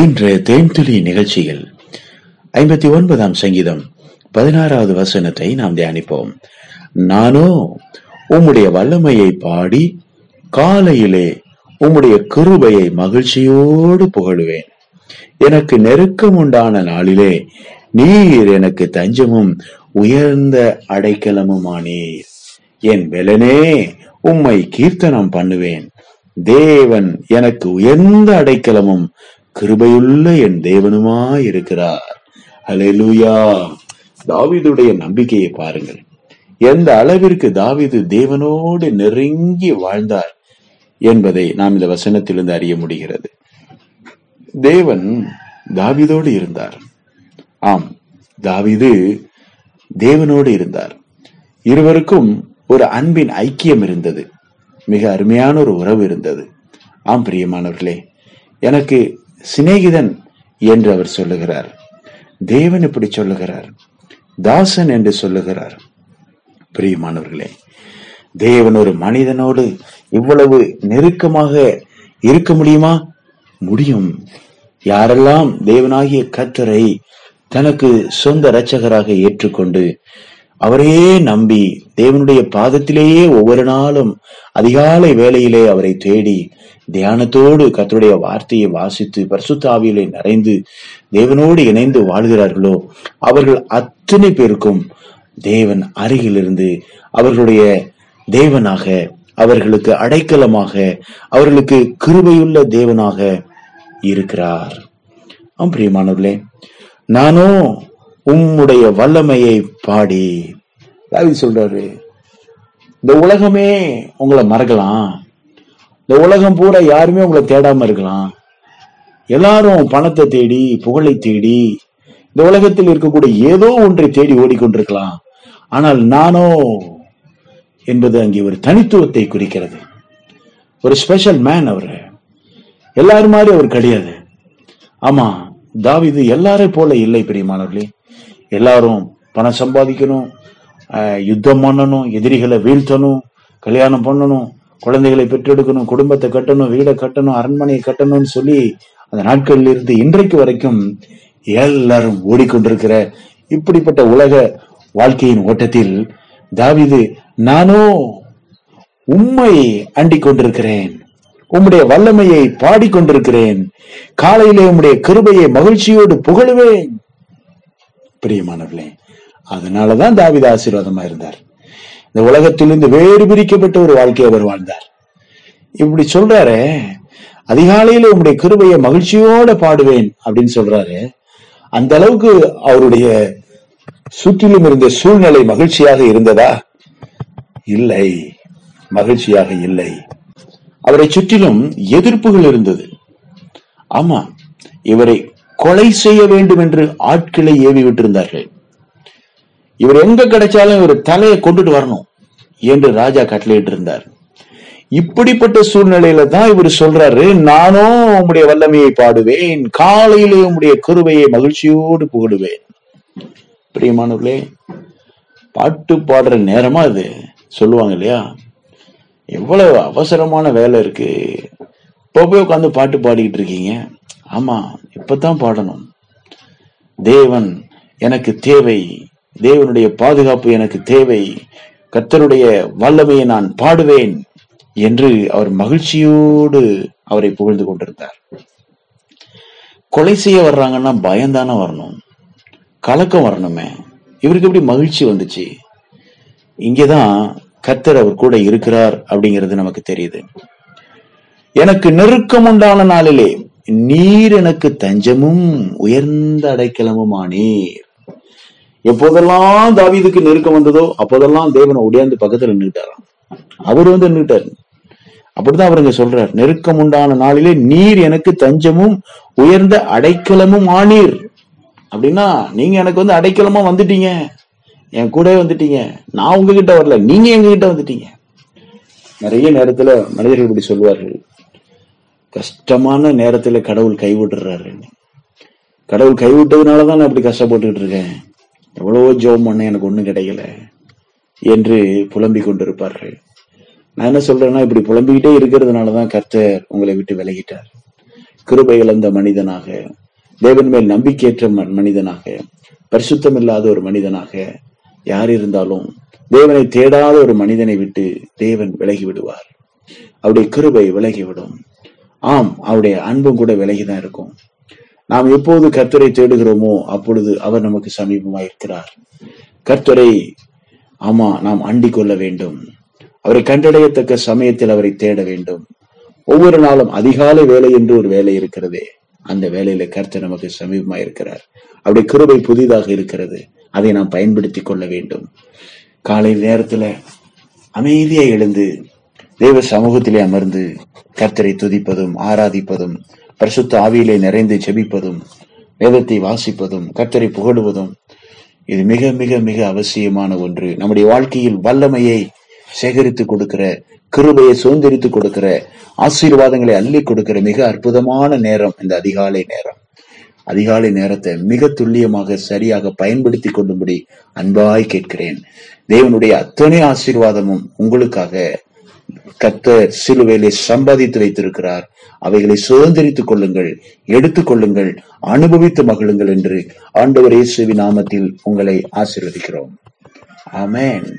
இன்று தேன்துளி நிகழ்ச்சியில் ஐம்பத்தி ஒன்பதாம் சங்கீதம் பதினாறாவது வசனத்தை நாம் தியானிப்போம். நானோ உம்முடைய வல்லமையை பாடி காலையிலே உம்முடைய கிருபையை மகிழ்ச்சியோடு புகழுவேன். எனக்கு நெருக்கம் உண்டான நாளிலே நீர் எனக்கு தஞ்சமும் உயர்ந்த அடைக்கலமுமானீர். என் வெலனே உம்மை கீர்த்தனம் பண்ணுவேன். தேவன் எனக்கு உயர்ந்த அடைக்கலமும் கிருபையுள்ள என் தேவனுமா இருக்கிறார் ஹalleluya. தாவிதுடைய நம்பிக்கையை பாருங்கள். எந்த அளவிற்கு தாவிது தேவனோடு நெருங்கி வாழ்ந்தார் என்பதை நாம் இந்த வசனத்திலிருந்து அறிய முடிகிறது. தேவன் தாவிதோடு இருந்தார். ஆம் தாவிது தேவனோடு இருந்தார். இருவருக்கும் ஒரு அன்பின் ஐக்கியம் இருந்தது. மிக அருமையான ஒரு உறவு இருந்தது. ஆம் பிரியமானவர்களே எனக்கு சிநேகிதன் என்று அவர் சொல்லுகிறார். தேவன் இப்படி சொல்லுகிறார். தாசன் என்று சொல்லுகிறார். பிரியமானவர்களே தேவன் ஒரு மனிதனோடு இவ்வளவு நெருக்கமாக இருக்க முடியுமா? முடியும். யாரெல்லாம் தேவனாகிய கத்தரை தனக்கு சொந்த இரட்சகராக ஏற்றுக்கொண்டு அவரையே நம்பி தேவனுடைய பாதத்திலேயே ஒவ்வொரு நாளும் அதிகாலை வேளையிலே அவரை தேடி தியானத்தோடு கத்தருடைய வார்த்தையை வாசித்து பரிசுத்தாவியிலே நிறைந்து தேவனோடு இணைந்து வாழ்கிறார்களோ அவர்கள் அத்தனை பேருக்கும் தேவன் அருகிலிருந்து அவர்களுடைய தேவனாக அவர்களுக்கு அடைக்கலமாக அவர்களுக்கு கிருபையுள்ள தேவனாக இருக்கிறார். ஆம் பிரியமானவர்களே நானோ உம்முடைய வல்லமையை பாடி. தாவி சொல்றாரு இந்த உலகமே உங்களை மறக்கலாம். இந்த உலகம் பூரா யாருமே உங்களை தேடாம இருக்கலாம். எல்லாரும் பணத்தை தேடி புகழை தேடி இந்த உலகத்தில் இருக்கக்கூடிய ஏதோ ஒன்றை தேடி ஓடிக்கொண்டிருக்கலாம். ஆனால் நானோ என்பது அங்கே ஒரு தனித்துவத்தை குறிக்கிறது. ஒரு ஸ்பெஷல் மேன் அவர். எல்லாரும் மாதிரி அவர் கிடையாது. ஆமா தாவிது எல்லாரையும் போல இல்லை பிரியமானவர்களே. எல்லாரும் பணம் சம்பாதிக்கணும் யுத்தம் பண்ணணும் எதிரிகளை வீழ்த்தணும் கல்யாணம் பண்ணணும் குழந்தைகளை பெற்றெடுக்கணும் குடும்பத்தை கட்டணும் வீடை கட்டணும் அரண்மனையை கட்டணும்னு சொல்லி அந்த நாட்களில் இருந்து இன்றைக்கு வரைக்கும் எல்லாரும் ஓடிக்கொண்டிருக்கிற இப்படிப்பட்ட உலக வாழ்க்கையின் ஓட்டத்தில் தாவிது நானோ உண்மை அண்டிக் கொண்டிருக்கிறேன் உம்முடைய வல்லமையை பாடிக்கொண்டிருக்கிறேன். காலையிலே உம்முடைய கிருபையை மகிழ்ச்சியோடு புகழுவேன். பிரியமானவர்களே அதனாலதான் தாவித ஆசீர்வாதமா இருந்தார். இந்த உலகத்திலிருந்து வேறு பிரிக்கப்பட்ட ஒரு வாழ்க்கையை அவர் வாழ்ந்தார். இப்படி சொல்றாரே அதிகாலையில உங்களுடைய கிருபையை மகிழ்ச்சியோட பாடுவேன் அப்படின்னு சொல்றாரு அந்த அளவுக்கு அவருடைய சுற்றிலும் இருந்த சூழ்நிலை மகிழ்ச்சியாக இருந்ததா? இல்லை மகிழ்ச்சியாக இல்லை. அவரை சுற்றிலும் எதிர்ப்புகள் இருந்தது. ஆமா இவரை கொலை செய்ய வேண்டும் என்று ஆட்களை ஏவி விட்டிருந்தார்கள். இவர் எங்க கிடைச்சாலும் இவர் தலையை கொண்டுட்டு வரணும் என்று ராஜா கட்டளையிட்டு இருந்தார் இப்படிப்பட்ட சூழ்நிலையில தான் இவர் சொல்றாரு நானும் உம்முடைய வல்லமையை பாடுவேன் காலையிலே உம்முடைய கருவையை மகிழ்ச்சியோடு புகடுவேன். பிரியமானவர்களே பாட்டு பாடுற நேரமா அது சொல்லுவாங்க இல்லையா? எவ்வளவு அவசரமான வேலை இருக்கு. இப்போ போய் உட்காந்து பாட்டு பாடிக்கிட்டு இருக்கீங்க. ஆமா இப்பதான் பாடணும். தேவன் எனக்கு தேவை. தேவனுடைய பாதுகாப்பு எனக்கு தேவை. கர்த்தருடைய வல்லமையை நான் பாடுவேன் என்று அவர் மகிழ்ச்சியோடு அவரை புகழ்ந்து கொண்டிருந்தார். கொலை செய்ய வர்றாங்கன்னா பயந்தானே வரணும். கலக்கம் வரணுமே. இவருக்கு எப்படி மகிழ்ச்சி வந்துச்சு? இங்கேதான் கர்த்தர் அவர் கூட இருக்கிறார் அப்படிங்கிறது நமக்கு தெரியுது. எனக்கு நெருக்கம் உண்டான நாளிலே நீர் எனக்கு தஞ்சமும் உயர்ந்த அடைக்கலமும் ஆனீர் எப்போதெல்லாம் தாவீதுக்கு நெருக்கம் வந்ததோ அப்போதெல்லாம் தேவனை உடையாந்து பக்கத்துல நின்றுட்டாராம் அவர் வந்து நின்றுட்டார் அப்படிதான் அவருங்க சொல்றார். நெருக்கம் உண்டான நாளிலே நீர் எனக்கு தஞ்சமும் உயர்ந்த அடைக்கலமும் ஆனீர் அப்படின்னா நீங்க எனக்கு வந்து அடைக்கலமா வந்துட்டீங்க. என் கூட வந்துட்டீங்க. நான் உங்ககிட்ட வரல. நீங்க எங்ககிட்ட வந்துட்டீங்க. நிறைய நேரத்துல மனிதர்கள் இப்படி சொல்வார்கள். கஷ்டமான நேரத்துல கடவுள் கைவிட்டுறாரு கடவுள் கைவிட்டதுனாலதான் நான் இப்படி கஷ்டப்பட்டுட்டு இருக்கேன் எவ்வளவோ ஜோம் பண்ண எனக்கு ஒண்ணும் கிடைக்கல என்று புலம்பிக் கொண்டிருப்பார்கள். நான் என்ன சொல்றேன்னா இப்படி புலம்பிக்கிட்டே இருக்கிறதுனாலதான் கர்த்தர் உங்களை விட்டு விலகிட்டார். கிருபை இழந்த மனிதனாக தேவன் மேல் நம்பிக்கையற்ற மனிதனாக பரிசுத்தம் இல்லாத ஒரு மனிதனாக யார் இருந்தாலும் தேவனை தேடாத ஒரு மனிதனை விட்டு தேவன் விலகி விடுவார். அவருடைய கிருபை விலகிவிடும். ஆம் அவருடைய அன்பும் கூட விலகிதான் இருக்கும். நாம் எப்போது கர்த்தரை தேடுகிறோமோ அப்பொழுது அவர் நமக்கு சமீபமாய் இருக்கிறார். கர்த்தரை ஆமா நாம் அண்டிக் கொள்ள வேண்டும். அவரை கண்டடையத்தக்க சமயத்தில் அவரை தேட வேண்டும். ஒவ்வொரு நாளும் அதிகாலை வேலை என்று ஒரு வேலை இருக்கிறதே. அந்த வேலையில கர்த்தர் நமக்கு சமீபமா இருக்கிறார். அவருடைய கிருபை புதிதாக இருக்கிறது. அதை நாம் பயன்படுத்திக் கொள்ள வேண்டும். காலை நேரத்துல அமைதியா எழுந்து தேவ சமூகத்திலே அமர்ந்து கர்த்தரை துதிப்பதும் ஆராதிப்பதும் பரிசுத்த ஆவியிலே நிறைந்து செபிப்பதும் வேதத்தை வாசிப்பதும் கர்த்தரை புகழுவதும் இது மிக மிக மிக அவசியமான ஒன்று. நம்முடைய வாழ்க்கையில் வல்லமையை சேகரித்து கொடுக்கிற கிருபையை சுதந்திரித்து கொடுக்கிற ஆசீர்வாதங்களை அள்ளி கொடுக்கிற மிக அற்புதமான நேரம் இந்த அதிகாலை நேரம். அதிகாலை நேரத்தை மிக துல்லியமாக சரியாக பயன்படுத்தி கொள்ளும்படி அன்பாய் கேட்கிறேன். தேவனுடைய அத்தனை ஆசீர்வாதமும் உங்களுக்காக கத்தர் சிலுவையிலே சம்பாதித்து வைத்திருக்கிறார். அவைகளை சுதந்திரித்துக் கொள்ளுங்கள் எடுத்துக் கொள்ளுங்கள் அனுபவித்து மகிழுங்கள் என்று ஆண்டவர் இயேசுவின் நாமத்தில் உங்களை ஆசீர்வதிக்கிறோம். ஆமேன்.